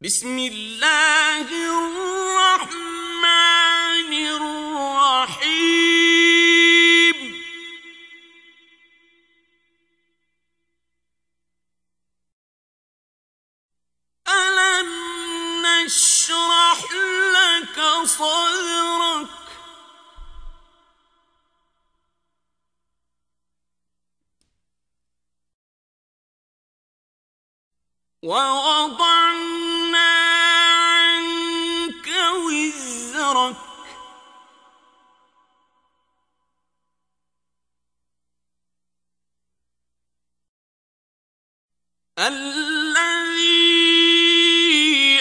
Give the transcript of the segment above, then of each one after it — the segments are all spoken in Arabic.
بسم الله الرحمن الرحيم. ألم نشرح لك صدرك؟ ووضعنا الذي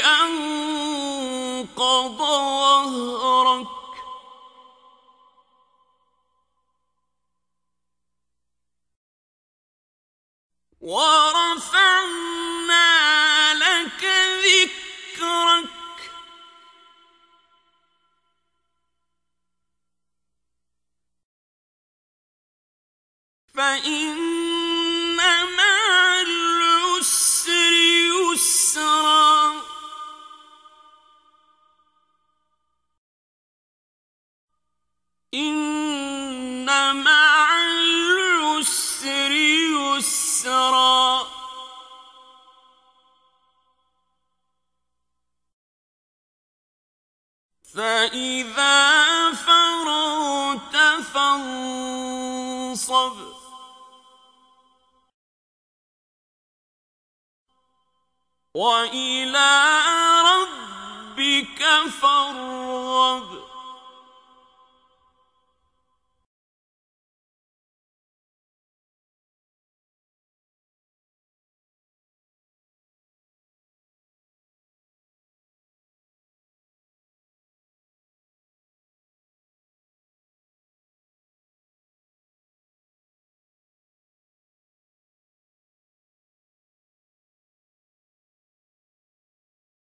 أنقض ظهرك لك ذكرك. فإن إن مع العسر يسرا. فإذا فرغت فانصب. وإلى ربك فارغب.